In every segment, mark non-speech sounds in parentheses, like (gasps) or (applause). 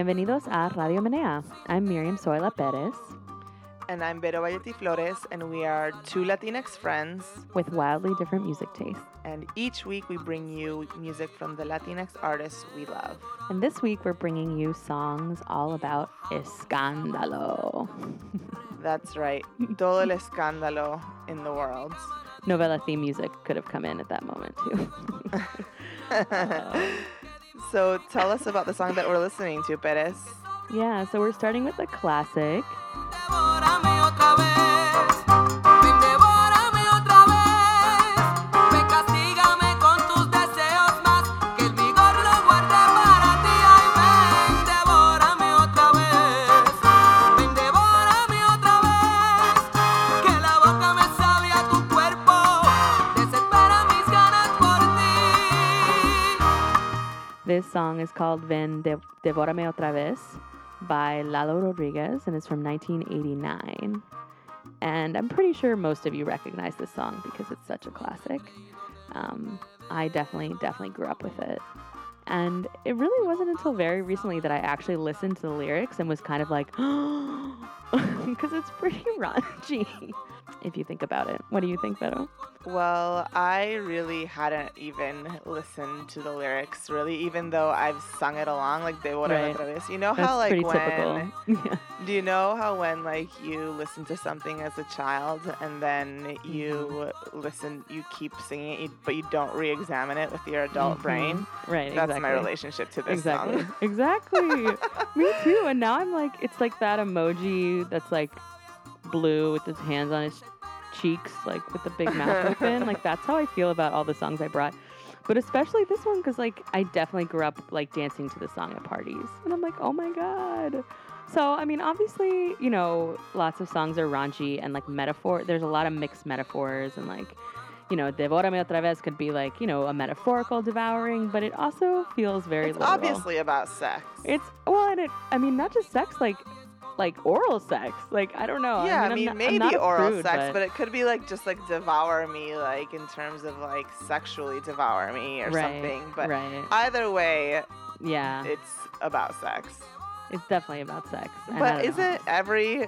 Bienvenidos a Radio Menea. I'm Miriam Zoila Perez And I'm Vero Bayetti Flores, and we are two Latinx friends. with wildly different music tastes. And each week we bring you music from the Latinx artists we love. And this week we're bringing you songs all about escándalo. (laughs) That's right, todo el escándalo in the world. Novela theme music could have come in at that moment too. (laughs) (laughs) so tell us about the song that we're listening to, Perez. yeah, so we're starting with a classic. Song is called Ven De- Devórame Otra Vez by Lalo Rodriguez and it's from 1989. And I'm pretty sure most of you recognize this song because it's such a classic. Um, I definitely, definitely grew up with it. And it really wasn't until very recently that I actually listened to the lyrics and was kind of like, (gasps) because it's pretty (laughs) raunchy, if you think about it. What do you think, Vero? Well, I really hadn't even listened to the lyrics, really, even though I've sung it along, like Devórame Right. otra vez. You know That's how, like, pretty when. (laughs) Yeah. Do you know how when like you listen to something as a child and then you listen, you keep singing it, but you don't re-examine it with your adult brain? Mhm. Right, That's exactly. my relationship to this Exactly. song. (laughs) Exactly. Me too. And now I'm like, it's like that emoji that's like blue with his hands on his cheeks, like with the big mouth (laughs) open. Like that's how I feel about all the songs I brought. But especially this one, because like I definitely grew up like dancing to the song at parties, and I'm like, oh my god. So I mean, obviously, you know, lots of songs are raunchy and like metaphor. There's a lot of mixed metaphors and like you know, devórame otra vez could be like, you know, a metaphorical devouring, but it also feels very It's literal. obviously about sex. It's well, and it. I mean, not just sex, like like oral sex. Like I don't know. yeah, I I'm mean, not- maybe oral prude, sex, but... it could be like just like devour me, like in terms of like sexually devour me or Right, something. But right, either way, yeah, it's about sex. it's definitely about sex. But isn't every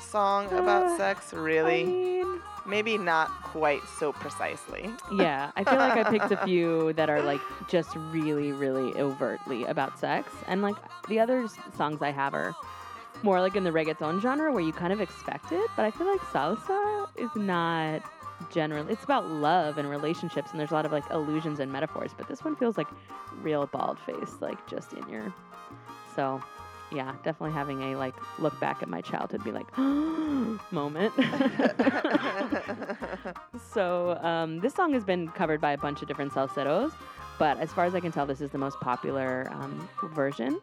song about Uh, sex I really? mean, Maybe not quite so precisely. yeah, I feel like I picked a (laughs) few that are like just really, really overtly about sex, and like the other songs I have are more like in the reggaeton genre where you kind of expect it, but I feel like salsa is not generally. It's about love and relationships, and there's a lot of like allusions and metaphors, but this one feels like real bald face, like just in your. So, yeah, definitely having a like look back at my childhood, be like (gasps) moment. (laughs) So um, this song has been covered by a bunch of different salseros, but as far as I can tell, this is the most popular um, version.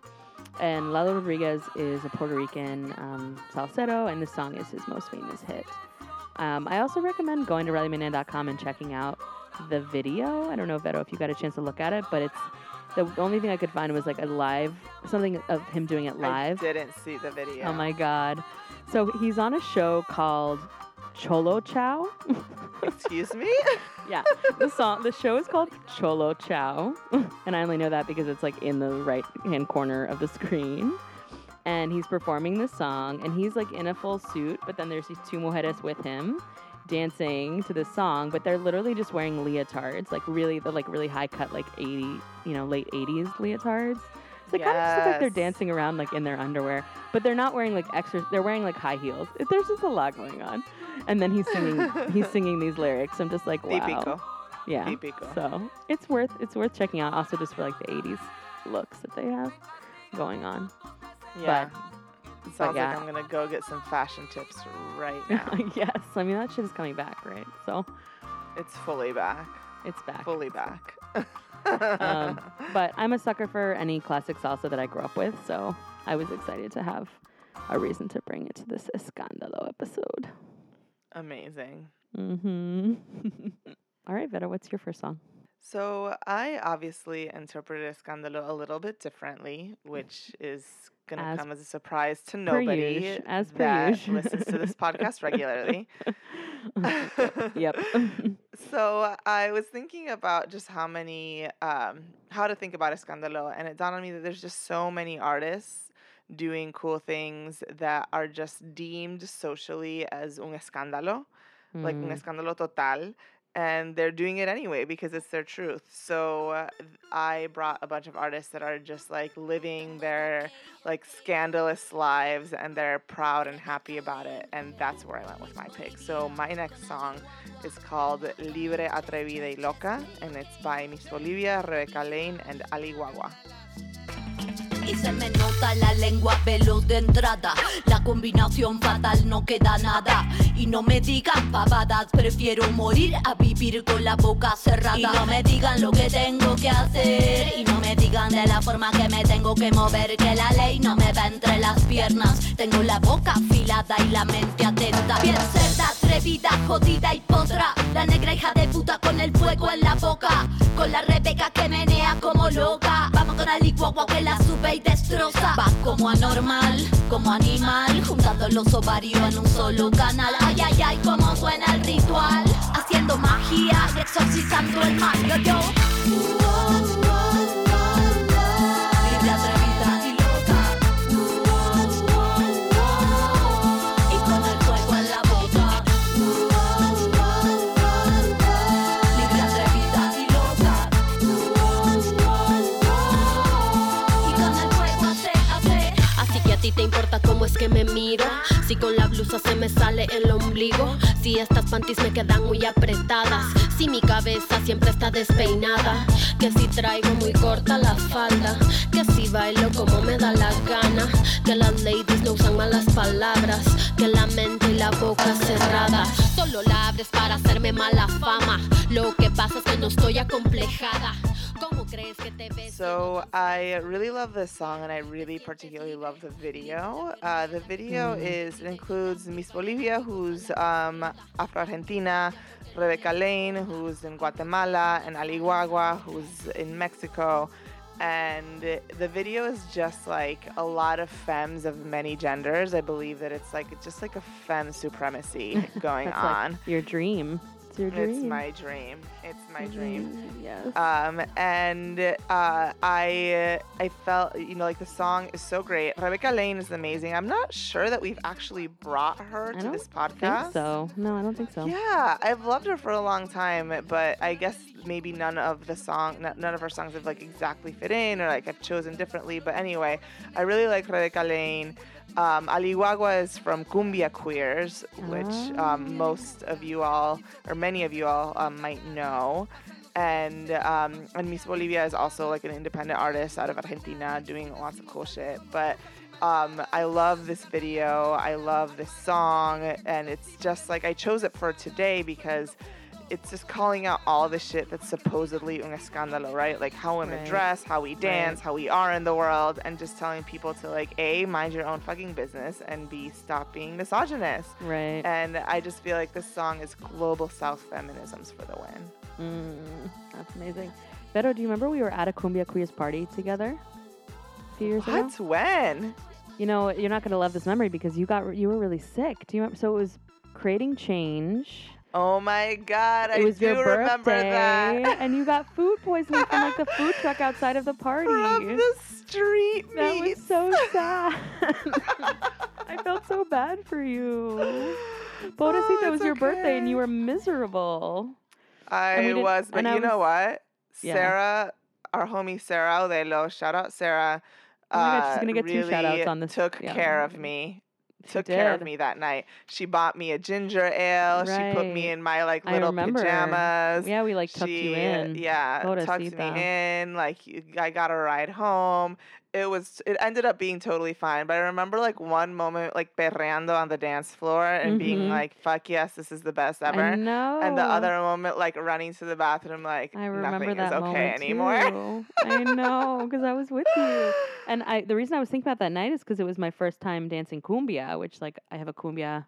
And Lalo Rodriguez is a Puerto Rican um, salsero, and this song is his most famous hit. Um, I also recommend going to RadioMenea.com and checking out the video. I don't know, Vero, if you got a chance to look at it, but it's the only thing I could find was like a live, something of him doing it live. I didn't see the video. Oh my god. So he's on a show called Cholo Chow. Excuse me? (laughs) yeah. The song the show is called Cholo Chow. (laughs) and I only know that because it's like in the right hand corner of the screen. And he's performing this song and he's like in a full suit, but then there's these two mujeres with him dancing to this song, but they're literally just wearing leotards, like really the like really high cut like 80, you know, late 80s leotards. They kind of just look like they're dancing around like in their underwear, but they're not wearing like extra. They're wearing like high heels. It- There's just a lot going on, and then he's singing. he's (laughs) singing these lyrics. I'm just like, wow, Típico. yeah. Típico. So it's worth it's worth checking out. Also, just for like the '80s looks that they have going on. Yeah. It sounds yeah. like I'm going to go get some fashion tips right (laughs) now. yes, I mean that shit is coming back, right? So it's fully back. it's back. Fully back. (laughs) Um, (laughs) but I'm a sucker for any classic salsa that I grew up with, so I was excited to have a reason to bring it to this Escándalo episode. Amazing. Mm-hmm. (laughs) All right, Veta, what's your first song? So I obviously interpreted Escándalo a little bit differently, which is going to come as a surprise to nobody usual, as that listens to this podcast regularly. (laughs) yep. (laughs) (laughs) So I was thinking about just how many, um, how to think about escándalo, and it dawned on me that there's just so many artists doing cool things that are just deemed socially as un escándalo, like un Mm. escándalo total, and they're doing it anyway because it's their truth. So uh, I brought a bunch of artists that are just like living their like scandalous lives and they're proud and happy about it, and that's where I went with my pick. So my next song is called Libre, Atrevida y Loca, and it's by Miss Bolivia, Rebecca Lane, and Ali Guagua. Y se me nota la lengua veloz de entrada. La combinación fatal no queda nada. Y no me digan pavadas, prefiero morir a vivir con la boca cerrada. Y no me digan lo que tengo que hacer. Y no me digan de la forma que me tengo que mover. Que la ley no me va entre las piernas. Tengo la boca afilada y la mente atenta. Bien cerda, atrevida, jodida y potra. La negra hija de puta con el fuego en la boca. Con la Rebeca que menea como loca. Vamos con Ali Guagua que la sube y destroza. Va como anormal, como animal. Juntando los ovarios en un solo canal. Ay, ay, ay, cómo suena el ritual. Haciendo magia y exorcizando el mal. Yo, yo. Que me miro. Si con la blusa se me sale el ombligo. Si estas panties me quedan muy apretadas. Si mi cabeza siempre está despeinada. Que si traigo muy corta la falda. Que si bailo como me da la gana. Que las ladies no usan malas palabras. Que la mente y la boca cerrada. Solo la abres para hacerme mala fama. Lo que pasa es que no estoy acomplejada. ¿Cómo crees que te ves? So I really love this song, and I really particularly love the video. Uh, the video is it includes Miss Bolivia, who's um, Afro-Argentina, Rebecca Lane, who's in Guatemala, and Ali Guagua, who's in Mexico. And the video is just like a lot of femmes of many genders. I believe that it's like just like a femme supremacy (laughs) going That's on. like your dream. It's your dream. it's my dream. It's my dream. Mm, Yes. Um, and uh, I I felt you know like the song is so great. Rebecca Lane is amazing. I'm not sure that we've actually brought her to this podcast. think so. No, I don't think so. Yeah, I've loved her for a long time, but I guess maybe none of the song, none of her songs have like exactly fit in, or like I've chosen differently. But anyway, I really like Rebecca Lane. Um, Ali Guagua is from Cumbia Queers, which Ah. um, most of you all, or many of you all, um, might know. And um, and Miss Bolivia is also like an independent artist out of Argentina, doing lots of cool shit. But um, I love this video. I love this song, and it's just like I chose it for today because it's just calling out all the shit that's supposedly un escándalo, right? Like how women Right. dress, how we dance, how we are in the world, and just telling people to like a mind your own fucking business and b stop being misogynist. Right. And I just feel like this song is global South feminisms for the win. Mm, that's amazing. Beto, do you remember we were at a Cumbia Queers party together a few years ago? What? When? You know, you're not gonna love this memory because you got you were really sick. Do you remember? So it was creating change. Oh my god, I it was do your remember that. and you got food poisoning from like the food truck outside of the party. (laughs) From the street that was so sad. (laughs) (laughs) I felt so bad for you. Pobrecita, Oh, it was your birthday and you were miserable. I was, but I you know what? Yeah. Sarah, our homie Sarah Odelo, shout out Sarah. Oh my God, she's uh, gonna get two really shout-outs on this- Took yeah. care of me. Took care of me that night. She bought me a ginger ale. She put me in my like little pajamas. Yeah, we like tucked she, you in. Yeah, tucked me in. Like I got a ride home. It was. It ended up being totally fine. But I remember like one moment, like perreando on the dance floor and being Mhm. like, "Fuck yes, this is the best ever." I know. And the other moment, like running to the bathroom, like I remember nothing that is okay anymore. I know, because I was with you. And I, the reason I was thinking about that night is because it was my first time dancing cumbia, which like I have a cumbia.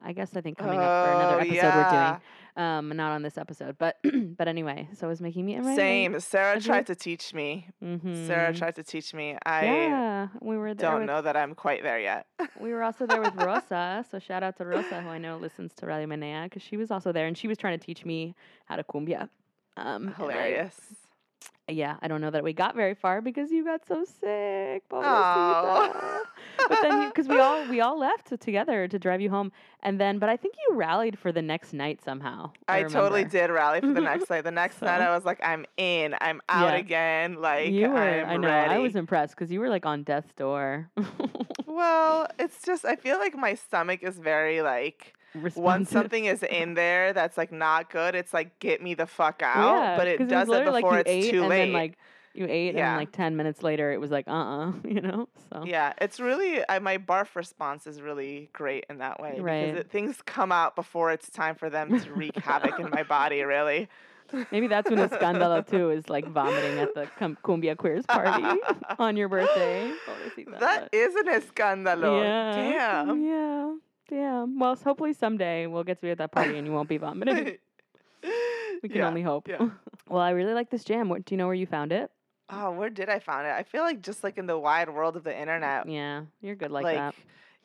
I guess I think coming up for another Oh, episode yeah. we're doing. Um, not on this episode, but (clears throat) but anyway, so it was making me my Same. Sarah you- tried to teach me. Mm-hmm. Sarah tried to teach me. I yeah, we were there. don't with, know that I'm quite there yet. (laughs) We were also there with (laughs) Rosa, so shout out to Rosa, who I know listens to Radio Menea, because she was also there, and she was trying to teach me how to cumbia. Um, Hilarious. Yeah, I don't know that we got very far because you got so sick. Pobrecita. (laughs) but then, because we all we all left together to drive you home, and then, but I think you rallied for the next night somehow. I, I totally did rally for the (laughs) next night. The next night, I was like, I'm in. I'm out Yeah. again. Like, you were. I'm I know. ready. I was impressed because you were like on death's door. (laughs) Well, it's just I feel like my stomach is very like once something is in there that's like not good, it's like get me the fuck out. Yeah, but it does it before like, it's too and late. Then, like you ate, and Yeah. then, like ten minutes later, it was like, uh, uh (laughs) you know. So yeah, it's really I, my barf response is really great in that way Right. because it, things come out before it's time for them to wreak havoc in my body. Really, (laughs) maybe that's when Escándalo too is like vomiting at the cum- cumbia queers party (laughs) on your birthday. That but- is an escándalo. yeah, Damn. yeah, damn. Well, hopefully someday we'll get to be at that party and you won't be vomiting. (laughs) We can Yeah, only hope. yeah. (laughs) well, I really like this jam. What, do you know where you found it? Oh, where did I find it? I feel like just like in the wide world of the internet. Yeah, you're good like, that.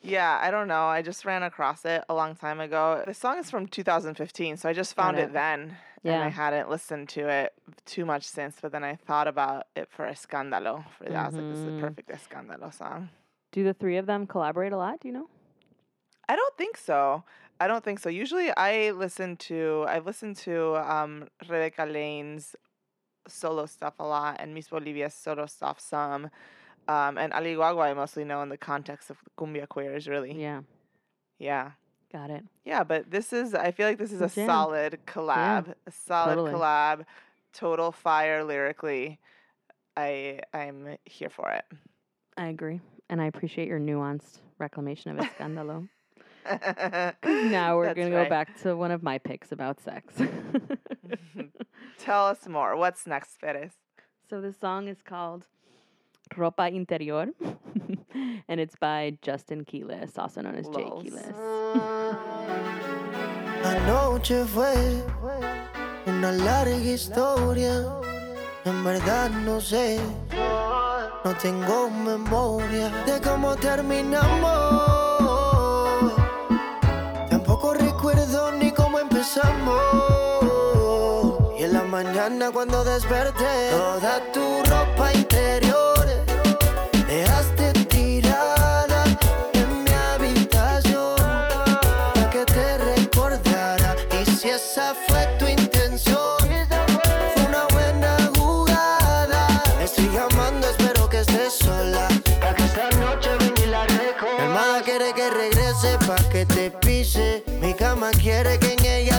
Yeah, I don't know. I just ran across it a long time ago. The song is from 2015, so I just found it. it then. And I hadn't listened to it too much since, but then I thought about it for Escándalo. For that. I was like, this is Mhm. a perfect Escándalo song. Do the three of them collaborate a lot? Do you know? I don't think so. I don't think so. Usually I listen to, I've listened to um, Rebecca Lane's solo stuff a lot and Miss Bolivia's solo stuff some. Um, and Ali Guagua I mostly know in the context of cumbia queers, really. Yeah, yeah. got it. Yeah, but this is I feel like this is a solid collab. A solid totally. collab. Total fire lyrically. I I'm here for it. I agree, and I appreciate your nuanced reclamation of Escándalo. Now we're That's gonna go back to one of my picks about sex. Mm-hmm. (laughs) Tell us more. What's next, Perez? so the song is called Ropa Interior, (laughs) and it's by Justin Quiles, also known as Jay Lols. Quiles. (laughs) Anoche fue una larga historia. En verdad no sé, no tengo memoria de cómo terminamos. Y en la mañana cuando desperté, toda tu ropa interior dejaste tirada en mi habitación para que te recordara. Y si esa fue tu intención, fue una buena jugada. Estoy llamando, espero que estés sola. Para que esta noche venga y la recoja. Mi hermana quiere que regrese pa' que te pise. Mi cama quiere que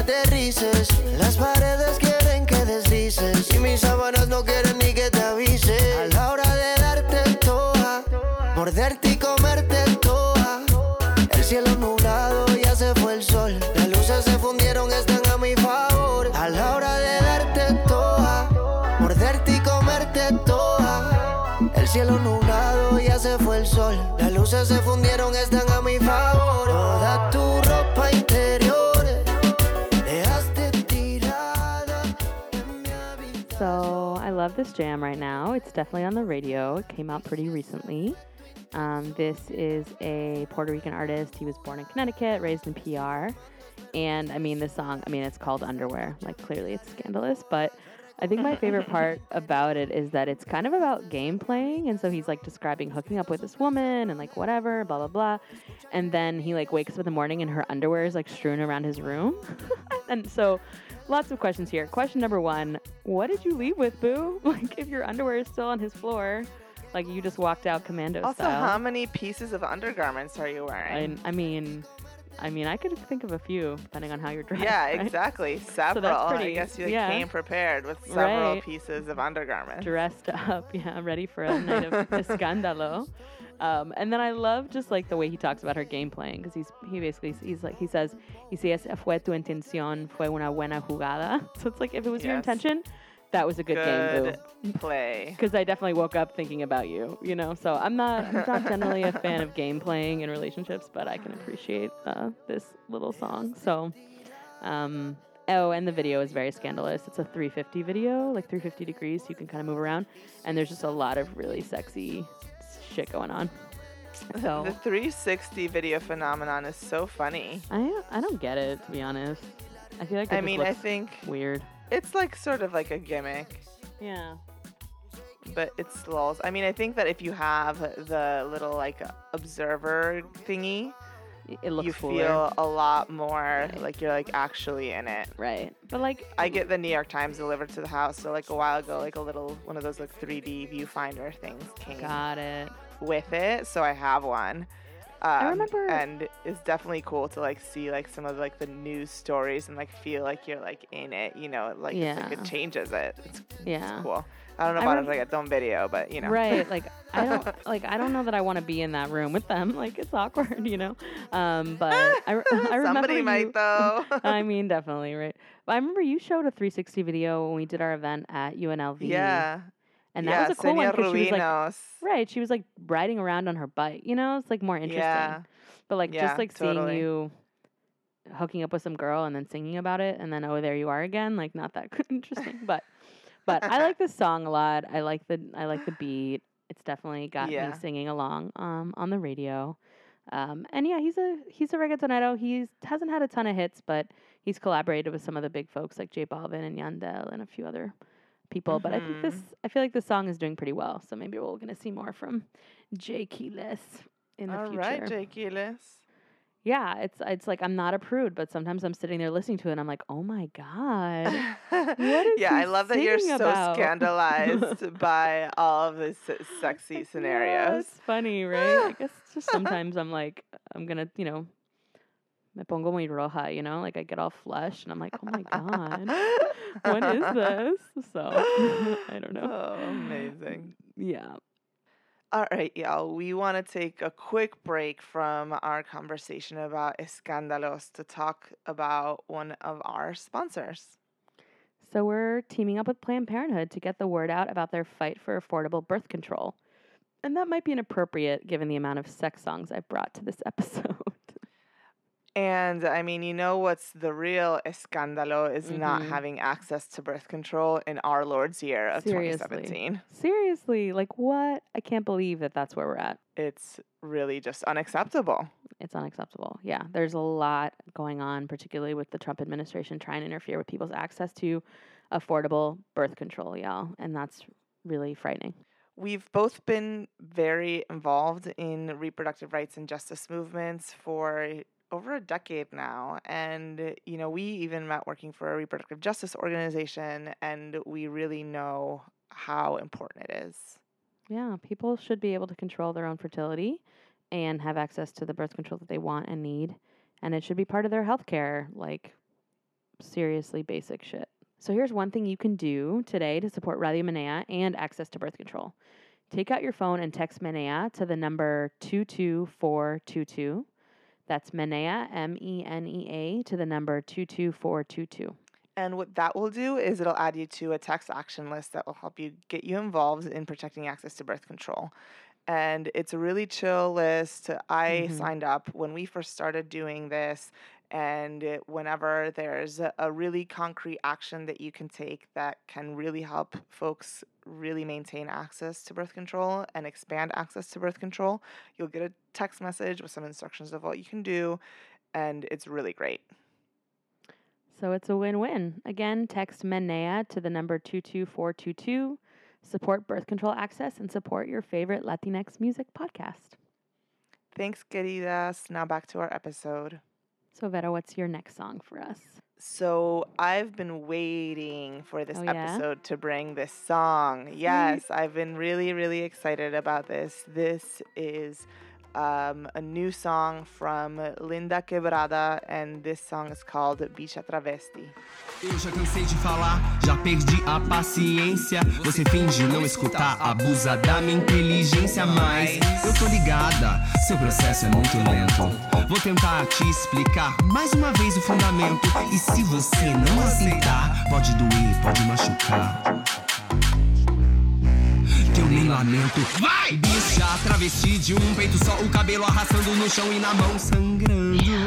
aterrices. Las paredes quieren que deslices. Y mis sábanas no quieren ni que te avise. A la hora de darte toda, morderte y comerte toda. El cielo nublado ya se fue el sol. Las luces se fundieron, están a mi favor. A la hora de darte toda, morderte y comerte toda. El cielo nublado ya se fue el sol. Las luces se fundieron, están a mi favor. Love this jam right now. It's definitely on the radio. It came out pretty recently. Um, this is a Puerto Rican artist. He was born in Connecticut, raised in PR. And I mean, this song, I mean, it's called Underwear. Like, clearly it's scandalous. But I think my (laughs) favorite part about it is that it's kind of about game playing. And so he's like describing hooking up with this woman and like whatever, blah, blah, blah. And then he like wakes up in the morning and her underwear is like strewn around his room. (laughs) and so lots of questions here. Question number one What did you leave with, Boo? (laughs) Like, if your underwear is still on his floor, like you just walked out commando Also, style. Also, how many pieces of undergarments are you wearing? I, I mean, I mean, I could think of a few depending on how you're dressed. yeah, right? exactly. (laughs) Several. pretty- I guess you like, yeah. came prepared with several Right. pieces of undergarments. Dressed up, (laughs) yeah, ready for a night of escándalo. Um, and then I love just like the way he talks about her game playing because he's he basically he's like he says y si esa fue tu intención fue una buena jugada (laughs) so it's like if it was your intention that was a good, game Good boo (laughs) play. because I definitely woke up thinking about you, you know. So I'm not, I'm not generally a fan of game playing in relationships, but I can appreciate uh, this little song. So, um, Oh, and the video is very scandalous. It's a 350 video, like 350 degrees. So you can kind of move around, and there's just a lot of really sexy shit going on. So The 360 video phenomenon is so funny. I I don't get it to be honest. I feel like it I just mean, I think weird. it's like sort of like a gimmick, Yeah. but it's lulls. I mean, I think that if you have the little like observer thingy, It looks you cooler. feel a lot more Right. like you're like actually in it. right. But like I get the New York Times delivered to the house, so like a while ago, like a little one of those like 3D viewfinder things came got it. with it, so I have one. Um, remember- and it's definitely cool to like see like some of like the news stories and like feel like you're like in it, you know, like, it's, like it changes it. It's, Yeah. it's cool. I don't know I about rem- a reggaeton video, but you know, Right. (laughs) Like I don't like I don't know that I want to be in that room with them. (laughs) Like it's awkward, you know. Um, but I, I (laughs) remember Somebody you, might though. I mean, definitely, right. But I remember you showed a 360 video when we did our event at UNLV. yeah, And that yeah, was a cool one because she was like, right, she was like riding around on her bike. You know, it's like more interesting. Yeah, But like Yeah, just like totally. seeing you hooking up with some girl and then singing about it and then oh there you are again, like not that interesting. But but I like (laughs) this song a lot. I like the I like the beat. It's definitely got Yeah. me singing along um on the radio. Um and yeah, he's a he's a reggaetonero. He's hasn't had a ton of hits, but he's collaborated with some of the big folks like J Balvin and Yandel and a few other people. But I think this Mhm. I feel like this song is doing pretty well. So maybe we're gonna see more from J Quiles in the all future. right, J Quiles. Yeah, it's it's like I'm not a prude, but sometimes I'm sitting there listening to it and I'm like, oh my god. What (laughs) is yeah, I love that you're so about? (laughs) scandalized by all of these se- sexy Yeah, scenarios. it's funny, right? I guess it's just (laughs) sometimes I'm like, I'm gonna, you know, me pongo muy roja, you know, like I get all flushed and I'm like, oh my god, what is this? So I don't know. Oh, amazing. Yeah. All right, y'all. We want to take a quick break from our conversation about escándalos to talk about one of our sponsors. So we're teaming up with Planned Parenthood to get the word out about their fight for affordable birth control. And that might be inappropriate given the amount of sex songs I've brought to this (laughs) episode. And I mean, you know what's the real escándalo is not Mhm. having access to birth control in our Lord's year of Seriously. 2017. Seriously, like what? I can't believe that that's where we're at. It's really just unacceptable. It's unacceptable. Yeah, there's a lot going on, particularly with the Trump administration trying to interfere with people's access to affordable birth control, y'all. And that's really frightening. We've both been very involved in reproductive rights and justice movements for over a decade now. And, you know, we even met working for a reproductive justice organization, and we really know how important it is. Yeah, people should be able to control their own fertility and have access to the birth control that they want and need. And it should be part of their health care, like seriously basic shit. So here's one thing you can do today to support Radio Menea and access to birth control. Take out your phone and text Menea to the number 22422. That's Menea, M E N E A, to the number 22422. And what that will do is it'll add you to a text action list that will help you get you involved in protecting access to birth control. And it's a really chill list. I Mhm. signed up when we first started doing this. And whenever there's a, really concrete action that you can take that can really help folks really maintain access to birth control and expand access to birth control, you'll get a text message with some instructions of what you can do. And it's really great. So it's a win win. Again, text MENEA to the number 22422. Support birth control access and support your favorite Latinx music podcast. Thanks, queridas. Now back to our episode. So, Vero, what's your next song for us? So I've been waiting for this Oh, yeah? episode to bring this song. Yes, I've been really, really excited about this. This is um, a new song from Linda Quebrada, and this song is called Bicha Travesti. Eu já cansei de falar, já perdi a paciência. Você finge não escutar, abusa da minha inteligência. Mas eu tô ligada, seu processo é muito lento. Vou tentar te explicar mais uma vez o fundamento. E se você não aceitar, pode doer, pode machucar. Lamento. Vai! Bicha, travesti de um peito só, o cabelo arrastando no chão e na mão sangrando.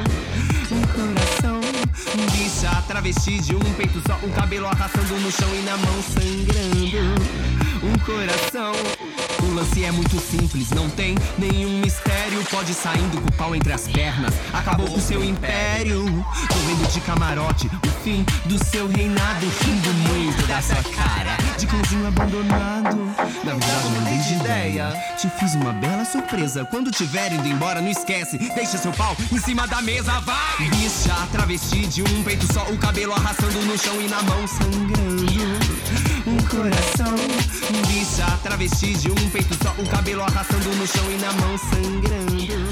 Bicha, travesti de um peito só, um cabelo arrastando no chão e na mão sangrando. Um coração. O lance é muito simples, não tem nenhum mistério. Pode saindo com o pau entre as pernas. Acabou o seu império. Tô vendo de camarote o fim do seu reinado. Rindo muito da sua cara de cãozinho abandonado. Na verdade, não dei de ideia. Te fiz uma bela surpresa. Quando tiver indo embora, não esquece. Deixa seu pau em cima da mesa, vai! Bicha, travesti de um peito só, o cabelo arrastando no chão e na mão sangrando. Um coração, bicha, travesti de um peito só, o cabelo arrastando no chão e na mão sangrando.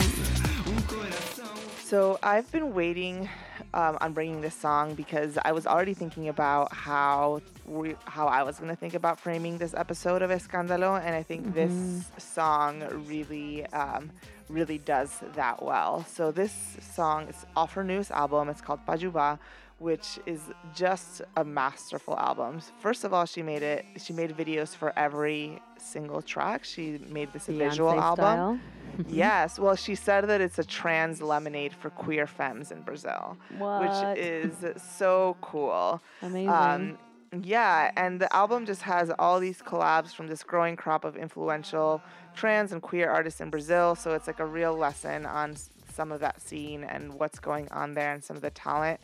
Um coração. So I've been waiting um, on bringing this song because I was already thinking about how we, how I was going to think about framing this episode of Escándalo, and I think this song really um, really does that well. So this song is off her newest album. It's called Pajuba. Which is just a masterful album. First of all, she made it. She made videos for every single track. She made this a visual Beyonce album. (laughs) Yes. Well, she said that it's a trans lemonade for queer femmes in Brazil, What? which is so cool. Amazing. Um, yeah, and the album just has all these collabs from this growing crop of influential trans and queer artists in Brazil. So it's like a real lesson on some of that scene and what's going on there and some of the talent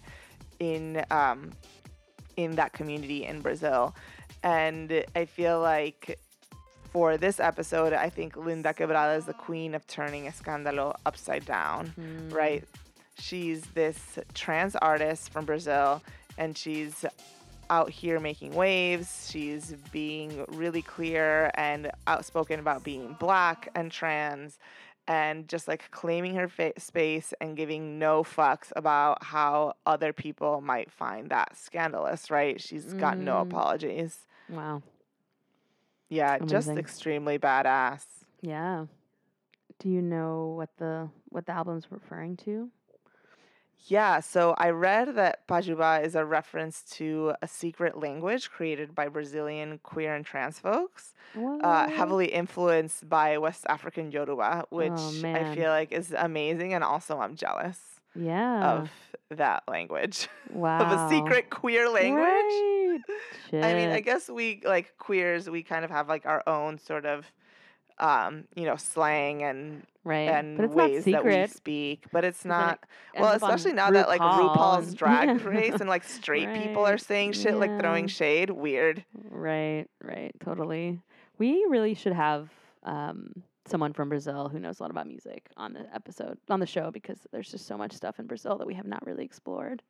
in um, in that community in Brazil. And I feel like for this episode, I think Linn da Quebrada is the queen of turning Escándalo upside down, right? She's this trans artist from Brazil, and she's out here making waves. She's being really clear and outspoken about being black and trans, and just like claiming her fa- space and giving no fucks about how other people might find that scandalous, right? She's got no Mm. apologies. wow. Yeah, just extremely badass. Yeah. Do you know what the what the album's referring to? Yeah, so I read that Pajuba is a reference to a secret language created by Brazilian queer and trans folks, uh, heavily influenced by West African Yoruba, which I Oh, man. feel like is amazing, and also I'm jealous Yeah. of that language, wow. (laughs) of a secret queer language. Right. (laughs) I mean, I guess we like queers, we kind of have like our own sort of, um, you know, slang and right. and but it's not ways that we secret. speak, but it's then it not. Well, especially now that like RuPaul's drag (laughs) race and like straight people are saying shit like throwing shade. Weird. Right, right, totally. We really should have um, someone from Brazil who knows a lot about music on the episode, on the show, because there's just so much stuff in Brazil that we have not really explored.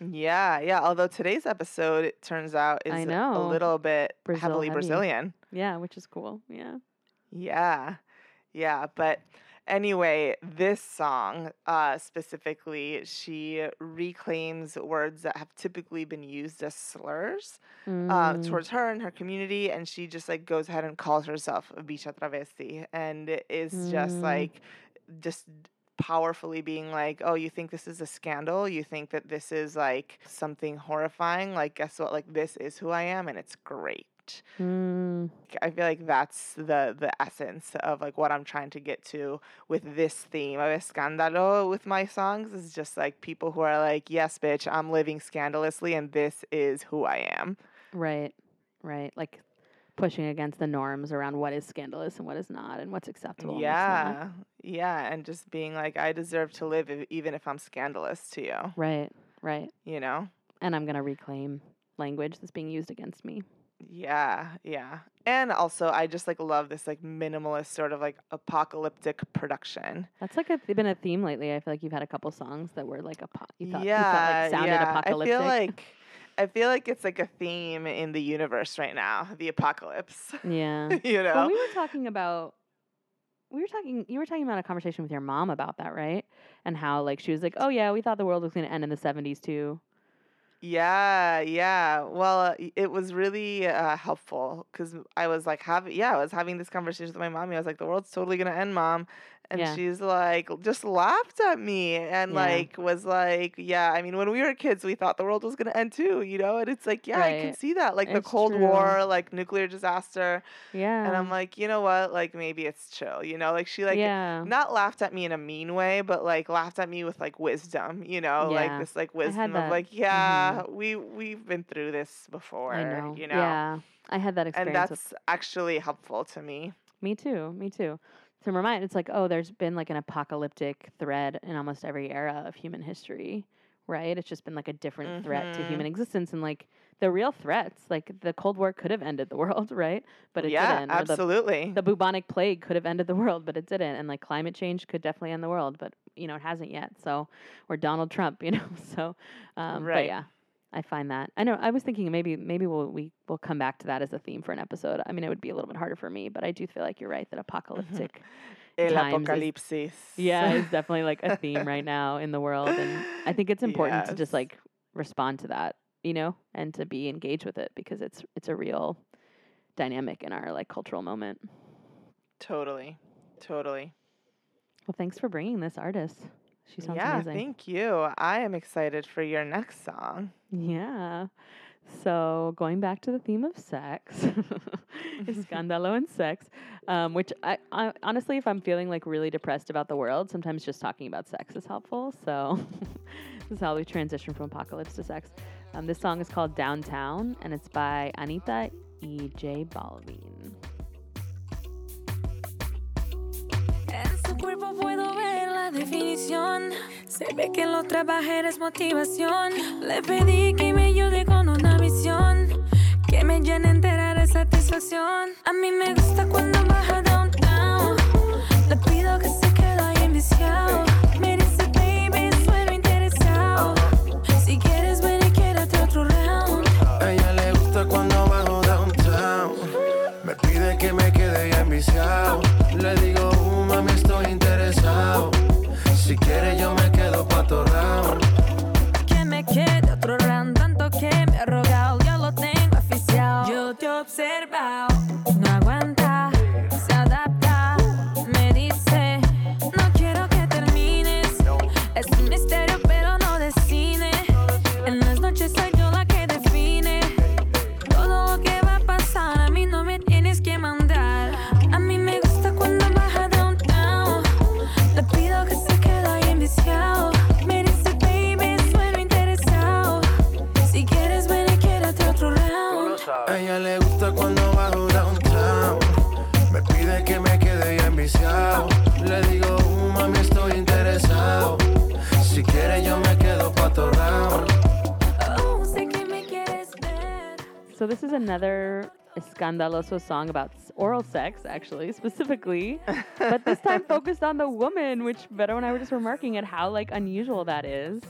Yeah, yeah. Although today's episode, it turns out, is I a know. little bit Brazil heavily heavy. Brazilian. Yeah, which is cool. Yeah. Yeah, yeah. But anyway, this song uh, specifically, she reclaims words that have typically been used as slurs. uh, Mm, towards her and her community, and she just like goes ahead and calls herself a bicha travesti, and is just Mm. like just powerfully being like, "Oh, you think this is a scandal? You think that this is like something horrifying? Like, guess what? Like, this is who I am, and it's great." Mm, I feel like that's the the essence of like what I'm trying to get to with this theme of escándalo with my songs is just like people who are like, "Yes, bitch, I'm living scandalously, and this is who I am." right, right. Like pushing against the norms around what is scandalous and what is not, and what's acceptable. what's. Yeah, yeah, and just being like, I deserve to live if, even if I'm scandalous to you, Right, right. you know? And I'm gonna reclaim language that's being used against me. Yeah, yeah. And also, I just like love this like minimalist sort of like apocalyptic production. That's like a, been a theme lately. I feel like you've had a couple songs that were like a you thought, you yeah, thought like sounded yeah. apocalyptic. I feel like, I feel like it's like a theme in the universe right now, the apocalypse. (laughs) yeah. you know? Well, we were talking about we were talking you were talking about a conversation with your mom about that, right? And how like she was like, "Oh yeah, we thought the world was going to end in the 70s too." Yeah, yeah. Well, it was really uh, helpful because I was like, having, yeah, I was having this conversation with my mommy. I was like, the world's totally gonna end, mom, And Yeah. she's like, just laughed at me and Yeah. like was like, yeah. I mean, when we were kids, we thought the world was gonna end too, you know. And it's like, yeah, I can see that, like the Cold true. War, like nuclear disaster. Yeah. And I'm like, you know what? Like maybe it's chill, you know. Like she like yeah. not laughed at me in a mean way, but like laughed at me with like wisdom, you know, Yeah. like this like wisdom of like, yeah, mm-hmm. we we've been through this before, know. you know. Yeah. I had that experience. And with- that's actually helpful to me. Me too. Me too. To remind, it's like, oh, there's been like an apocalyptic thread in almost every era of human history, right? It's just been like a different threat to human existence, and like the real threats, like the Cold War could have ended the (laughs) world, right? But it yeah, didn't. or absolutely. The, bubonic plague could have ended the world, but it didn't. And like climate change could definitely end the world, but you know it hasn't yet. So, or Donald Trump, you know. (laughs) So, um, but Right. yeah, I find that. I know. I was thinking maybe maybe we'll we will come back to that as a theme for an episode. I mean, it would be a little bit harder for me, but I do feel like you're right that mm-hmm. apocalyptic. El times is- apocalipsis. yeah, (laughs) is definitely like a theme right now in the world, and I think it's important to just like respond to that, you know, and to be engaged with it because it's it's a real dynamic in our like cultural moment. Totally. Totally. Well, thanks for bringing this artist. She sounds yeah, amazing. thank you. I am excited for your next song. Yeah. So going back to the theme of sex, (laughs) escándalo (laughs) and sex, um, which I, I honestly, if I'm feeling like really depressed about the world, sometimes just talking about sex is helpful. So (laughs) this is how we transition from apocalypse to sex. Um, this song is called Downtown, and it's by Anitta E. J. Balvin. Cuerpo puedo ver la definición. Se ve que lo trabajé es motivación. Le pedí que me ayude con una visión. Que me llene entera de satisfacción. A mí me gusta cuando baja downtown. Le pido que se quede ahí enviciado. Escandaloso song about oral sex, actually, (laughs) specifically, (laughs) but this time focused on the woman, which Beto and I were just remarking at how like unusual that is.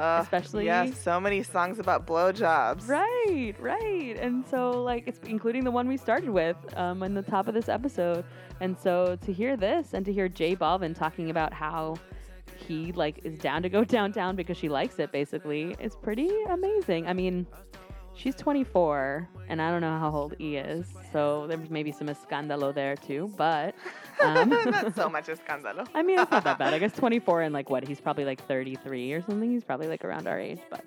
Uh, Especially- yeah, so many songs about blowjobs. Right, right. And so like it's including the one we started with um, in the top of this episode. And so to hear this and to hear J Balvin talking about how he like is down to go (laughs) downtown because she likes it basically is pretty amazing. I mean, she's 24 and I don't know how old E is. So there's maybe some escandalo there too, but (laughs) um, Not so much escándalo. (laughs) I mean, it's not that bad. I guess (laughs) 24 and like what? He's probably like 33 or something. He's probably like around our age, but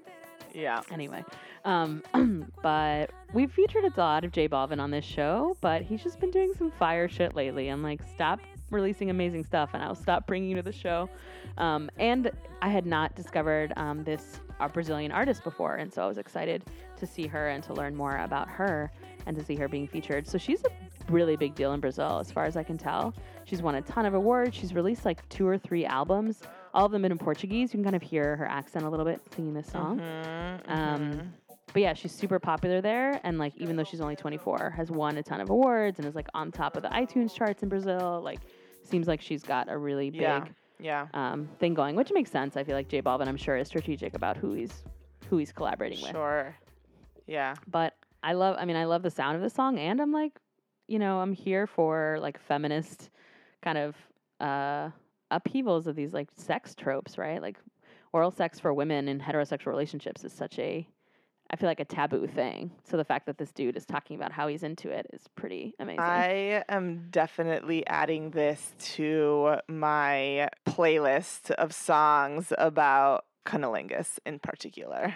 Yeah. anyway. Um, (clears throat) but we've featured a lot of J Balvin on this show, but he's just been doing some fire shit lately. I'm like, stop releasing amazing stuff, and I'll stop bringing you to the show. Um, and I had not discovered um, this uh, Brazilian artist before, and so I was excited to see her and to learn more about her and to see her being featured. So she's a really big deal in Brazil, as far as I can tell. She's won a ton of awards. She's released like two or three albums, all of them in Portuguese. You can kind of hear her accent a little bit singing this song. Mhm, Um, mhm. but yeah, she's super popular there, and like even though she's only 24, has won a ton of awards and is like on top of the iTunes charts in Brazil. Like, seems like she's got a really big Yeah. Yeah. um, thing going, which makes sense. I feel like J Balvin, I'm sure, is strategic about who he's who he's collaborating with. Sure. Yeah. But I love, I mean, I love the sound of the song, and I'm like, you know, I'm here for like feminist kind of uh, upheavals of these like sex tropes, right? Like oral sex for women in heterosexual relationships is such a I feel like a taboo thing. So the fact that this dude is talking about how he's into it is pretty amazing. I am definitely adding this to my playlist of songs about cunnilingus in particular.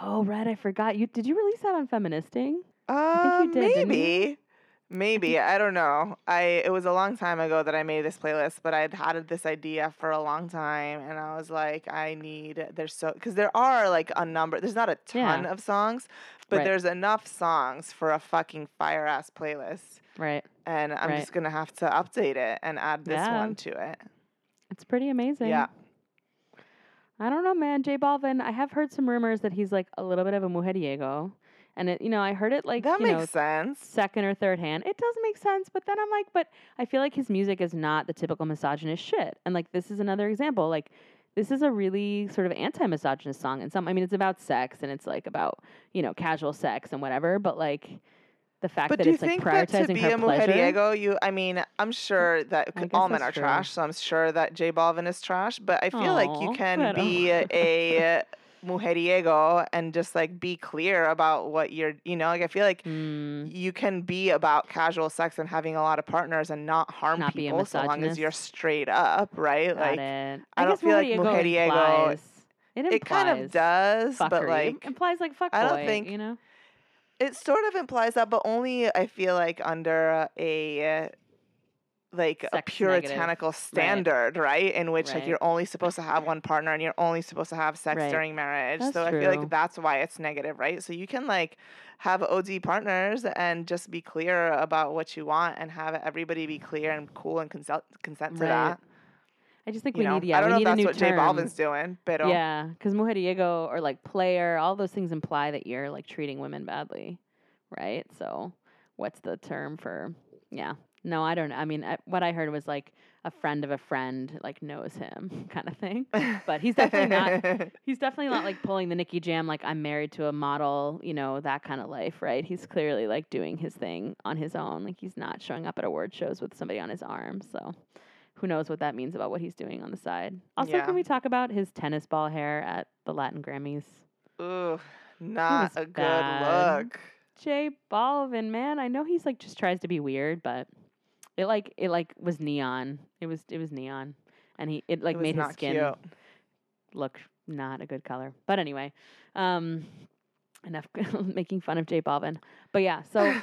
Oh, right, I forgot. You did you release that on Feministing? Uh, you did, didn't you? maybe. Maybe I don't know. I it was a long time ago that I made this playlist, but I'd had this idea for a long time, and I was like, I need there's so because there are like a number. There's not a ton Yeah. of songs, but Right. there's enough songs for a fucking fire ass playlist, Right. and I'm Right. just gonna have to update it and add this Yeah. one to it. It's pretty amazing. Yeah. I don't know, man. J Balvin, I have heard some rumors that he's like a little bit of a mujeriego. And it, you know, I heard it like that makes know, sense. second or third hand. It does make sense, but then I'm like, but I feel like his music is not the typical misogynist shit. And like this is another example. Like this is a really sort of anti-misogynist song and some I mean it's about sex and it's like about, you know, casual sex and whatever, but like the fact But that do you it's like think that prioritizing to be her a pleasure. mujeriego, you? I mean, I'm sure that I c- guess all men are true. trash, so I'm sure that J Balvin is trash. But I feel like you can be a, (laughs) a mujeriego and just like be clear about what you're. You know, like I feel like Mm, you can be about casual sex and having a lot of partners and not harm Not people so long as you're straight up, right? got like it. I don't feel like mujeriego implies, it, it kind of does, fuckery. but like implies like fuck I don't think- you know. It sort of implies that, but only I feel like under a like a Sex negative. puritanical standard, right? In which like you're only supposed to have one partner and you're only supposed to have sex Right. during marriage. That's so I feel like that's why it's negative, right? So you can like have OD partners and just be clear about what you want and have everybody be clear and cool and consent consent to Right. that. I just think You we know, need yeah, I don't we know need if a that's what J term. Balvin's doing, but um, Yeah, because mujeriego or like player, all those things imply that you're like treating women badly, right? So, what's the term for? Yeah, no, I don't. know. I mean, I, what I heard was like a friend of a friend like knows him (laughs) kind of thing. But he's definitely not. (laughs) He's definitely not like pulling the Nicky Jam like I'm married to a model, you know, that kind of life, right? He's clearly like doing his thing on his own. Like he's not showing up at award shows with somebody on his arm. So who knows what that means about what he's doing on the side. Also, Yeah. can we talk about his tennis ball hair at the Latin Grammys? Ooh, not a good bad. look. J Balvin, man, I know he's like just tries to be weird, but it like it like was neon. It was it was neon, and he it like it made his skin cute. look not a good color. But anyway, um, enough (laughs) making fun of J Balvin. But yeah, so (laughs)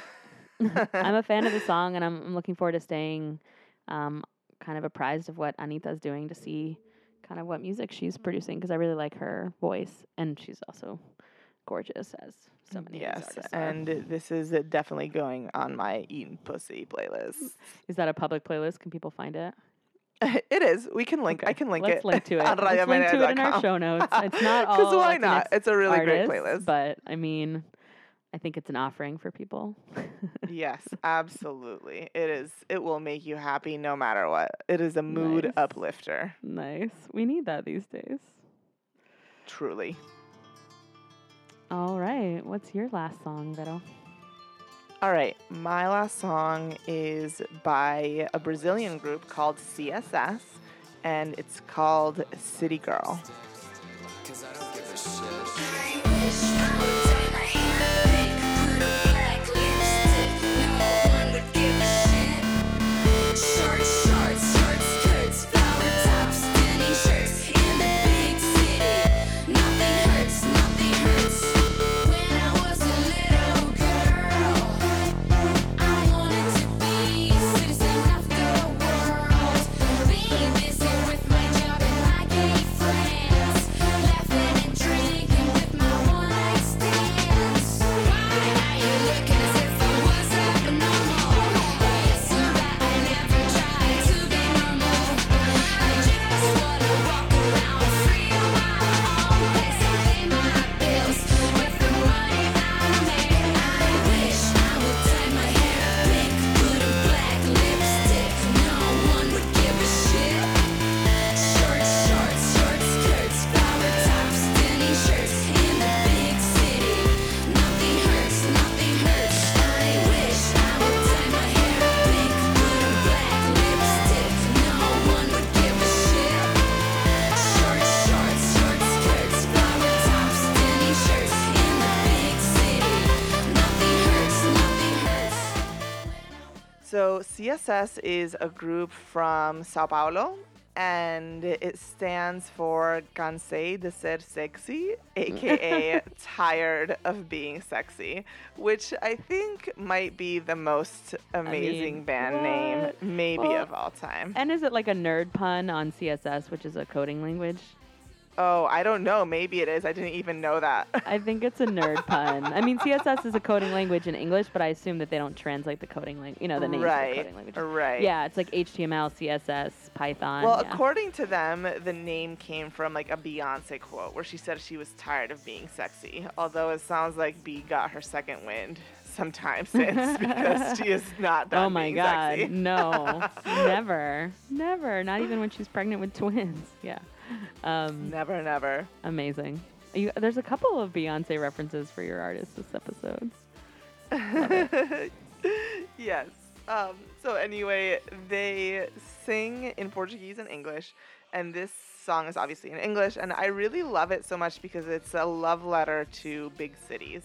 (laughs) I'm a fan of the song, and I'm, I'm looking forward to staying um, kind of apprised of what Anitta's doing to see kind of what music she's producing because I really like her voice, and she's also gorgeous as so many Yes, artists are. and this is definitely going on my eating pussy playlist. Is that a public playlist? Can people find it? (laughs) it is. We can link. I can link Let's it. link to (laughs) it. on Let's link to it in our show notes. It's not (laughs) all Because why not? It's a really great playlist. But I mean, I think it's an offering for people. yes, (laughs) absolutely. It is. It will make you happy no matter what. It is a mood Nice. uplifter. nice. We need that these days. Truly. All right. What's your last song, Vero? All right, my last song is by a Brazilian group called CSS, and it's called City Girl. CSS is a group from Sao Paulo, and it stands for Cansei de ser sexy, mm. aka (laughs) tired of being sexy, which I think might be the most amazing mean, band name, maybe Well, of all time. And is it like a nerd pun on CSS, which is a coding language? Oh, I don't know. Maybe it is. I didn't even know that. I think it's a nerd pun. I mean, CSS is a coding language in English, but I assume that they don't translate the coding language. You know, the names of the coding language. right. Yeah, it's like HTML, CSS, Python. Well, yeah. according to them, the name came from like a Beyonce quote where she said she was tired of being sexy. Although it sounds like B got her second wind sometime since (laughs) because she is not done oh my god, sexy. no, (laughs) never, never. Not even when she's pregnant with twins. Yeah, um, Never, never. amazing. You, there's a couple of Beyonce references for your artist this episode. (laughs) yes. Um, so anyway, they sing in Portuguese and English, and this song is obviously in English, and I really love it so much because it's a love letter to big cities.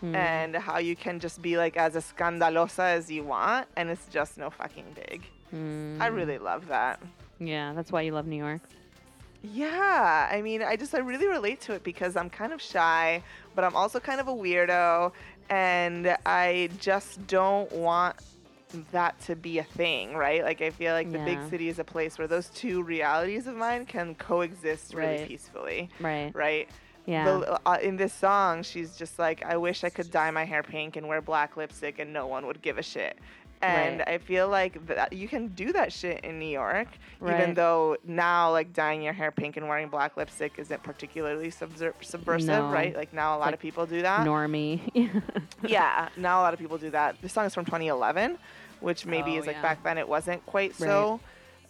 Hmm. And how you can just be like as escandalosa as you want, and it's just no fucking big. I Hmm. really love that. Yeah, that's why you love New York. Yeah, I mean, I just I really relate to it because I'm kind of shy, but I'm also kind of a weirdo, and I just don't want that to be a thing, right? Like I feel like the big city is a place where those two realities of mine can coexist really Right. peacefully, Right. right? Yeah. The, uh, in this song, she's just like, I wish I could dye my hair pink and wear black lipstick and no one would give a shit. And Right. I feel like that you can do that shit in New York, even though now like dyeing your hair pink and wearing black lipstick isn't particularly subversive, No. right? Like now a lot like of people do that. Normie. (laughs) yeah, now a lot of people do that. This song is from 2011, which maybe Oh, is like yeah. back then it wasn't quite so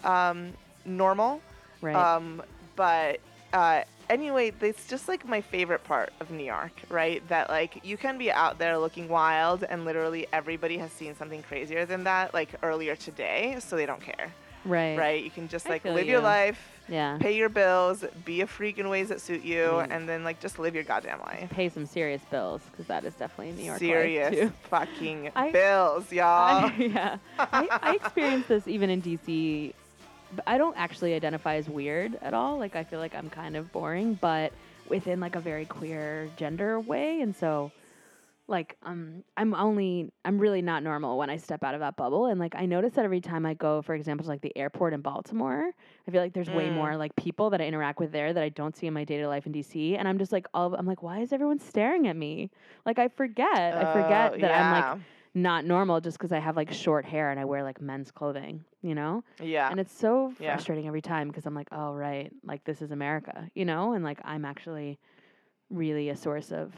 um, normal. right. Um, but uh, anyway, it's just like my favorite part of New York, right? That like you can be out there looking wild, and literally everybody has seen something crazier than that, like earlier today, so they don't care, right. right? You can just I like live your life, Yeah. pay your bills, be a freak in ways that suit you, Mm. and then like just live your goddamn life. Pay some serious bills because that is definitely New York Serious (laughs) fucking I- bills, y'all. I, (laughs) yeah, I, I experienced this even in DC. I don't actually identify as weird at all. Like I feel like I'm kind of boring, but within like a very queer gender way, and so like um I'm only I'm really not normal when I step out of that bubble and like I notice that every time I go for example to like the airport in Baltimore I feel like there's way Mm. more like people that I interact with there that I don't see in my day-to-day life in DC and I'm just like all I'm like why is everyone staring at me like I forget I forget Oh, that I'm like yeah. Not normal just because I have like short hair and I wear like men's clothing, you know? yeah. And it's so Yeah. frustrating every time because I'm like, oh, right, like this is America, you know? And like I'm actually really a source of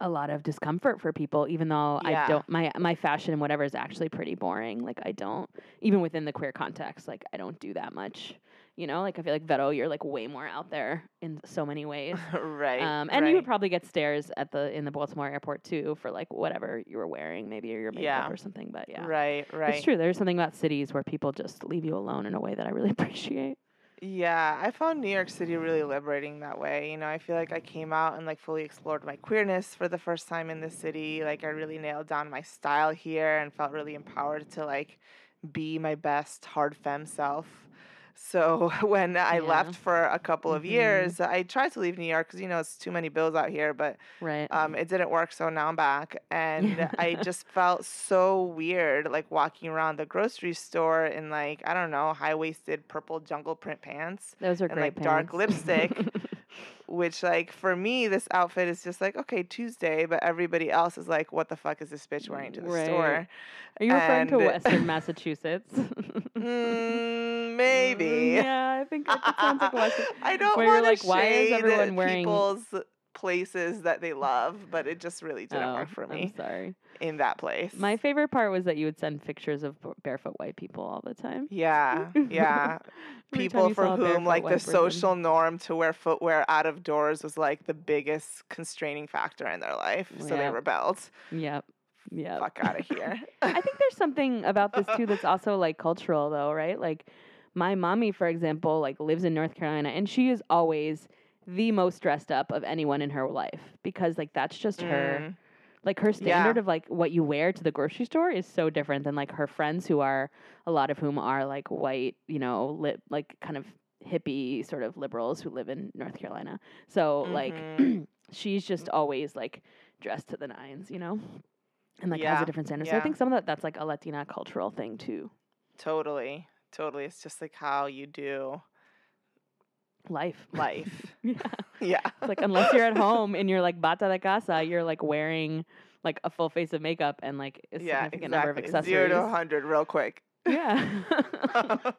a lot of discomfort for people, even though Yeah. I don't, my, my fashion and whatever is actually pretty boring. Like I don't, even within the queer context, like I don't do that much, you know? Like I feel like Vero, you're like way more out there in so many ways. (laughs) right. Um, and you would probably get stares at the in the Baltimore airport too for like whatever you were wearing, maybe or your makeup Yeah. or something. But yeah, Right, right. it's true. There's something about cities where people just leave you alone in a way that I really (laughs) appreciate. Yeah, I found New York City really liberating that way. You know, I feel like I came out and like fully explored my queerness for the first time in the city. Like I really nailed down my style here and felt really empowered to like be my best hard femme self. So (laughs) when I Yeah. left for a couple of Mhm. years, I tried to leave New York because you know it's too many bills out here, but Right. um, it didn't work. So now I'm back, and (laughs) I just felt so weird, like walking around the grocery store in like I don't know high waisted purple jungle print pants, Those are and, great like, dark lipstick. (laughs) which like for me this outfit is just like okay Tuesday, but everybody else is like, what the fuck is this bitch wearing to the Right. store? Are you referring to Western (laughs) Massachusetts? Mm, (laughs) maybe. yeah, I think it sounds like (laughs) Western. I don't want like, to why is everyone wearing- people's places that they love, but it just really didn't Oh, work for I'm me sorry. in that place. My favorite part was that you would send pictures of barefoot white people all the time. yeah, (laughs) yeah. People for whom like the person. social norm to wear footwear out of doors was like the biggest constraining factor in their life, so they rebelled. Yep. Yep. Fuck out of here. (laughs) I think there's something about this too that's also like cultural though, right? Like my mommy, for example, like lives in North Carolina and she is always the most dressed up of anyone in her life because like that's just her Mm, Like her Yeah. standard of like what you wear to the grocery store is so different than like her friends who are a lot of whom are like white, you know, lit like kind of hippie sort of liberals who live in North Carolina. So like Mhm. (clears throat) she's just always like dressed to the nines, you know? And like has a different standard. So I think some of that that's like a Latina cultural thing too. Totally. Totally. It's just like how you do Life. life. (laughs) (laughs) yeah. yeah. It's like unless you're at home and you're like bata de casa, you're like wearing like a full face of makeup and like a yeah, significant number of exactly. accessories. Zero to 100 real quick. Yeah. (laughs)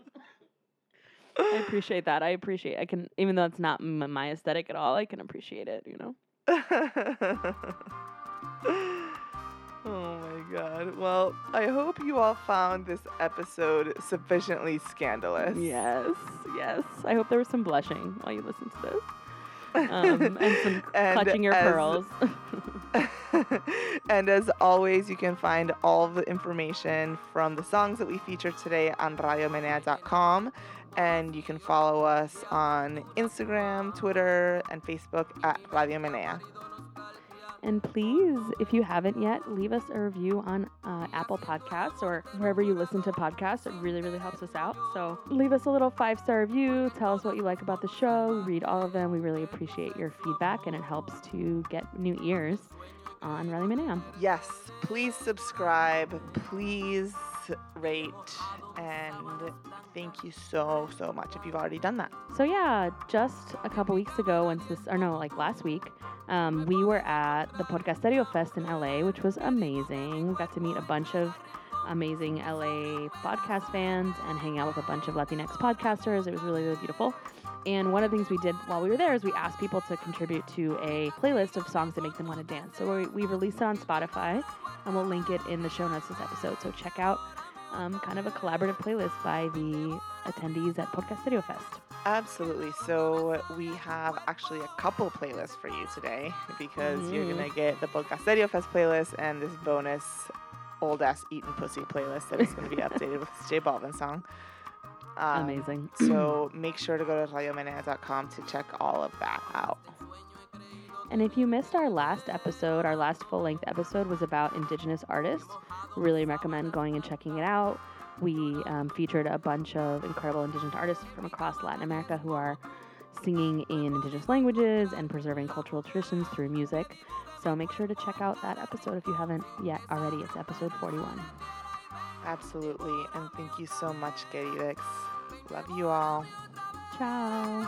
I appreciate that. I appreciate. I can, even though it's not m- my aesthetic at all, I can appreciate it. You know. All found this episode sufficiently scandalous. Yes. Yes. I hope there was some blushing while you listened to this, um, and some (laughs) And clutching your as- pearls. (laughs) (laughs) and as always, you can find all the information from the songs that we featured today on radiomenea.com. And you can follow us on Instagram, Twitter, and Facebook at Radio Menea. And please, if you haven't yet, leave us a review on uh, Apple Podcasts or wherever you listen to podcasts. It really, really helps us out. So leave us a little five star review. Tell us what you like about the show. Read all of them. We really appreciate your feedback, and it helps to get new ears on Radio Menea. Yes, please subscribe, please rate, and thank you so, so much if you've already done that. So yeah, just a couple weeks ago, once this, or no, like last week, um, we were at the Podcasterio Fest in LA, which was amazing. We got to meet a bunch of amazing LA podcast fans and hang out with a bunch of Latinx podcasters. It was really, really beautiful. And one of the things we did while we were there is we asked people to contribute to a playlist of songs that make them want to dance. So we, we released it on Spotify, and we'll link it in the show notes this episode. So check out um, kind of a collaborative playlist by the attendees at Podcast Studio Fest. Absolutely. So we have actually a couple playlists for you today because you're Mhm. gonna get the Podcast Studio Fest playlist and this bonus old ass eating pussy playlist that is gonna be (laughs) updated with J Balvin song. Um, Amazing. (clears throat) So make sure to go to radiomenea.com to check all of that out. And if you missed our last episode, our last full length episode was about Indigenous artists. Really recommend going and checking it out. We um, featured a bunch of incredible Indigenous artists from across Latin America who are singing in Indigenous languages and preserving cultural traditions through music. So make sure to check out that episode if you haven't yet already. It's episode 41. Absolutely. And thank you so much, Queridex. Love you all. Ciao.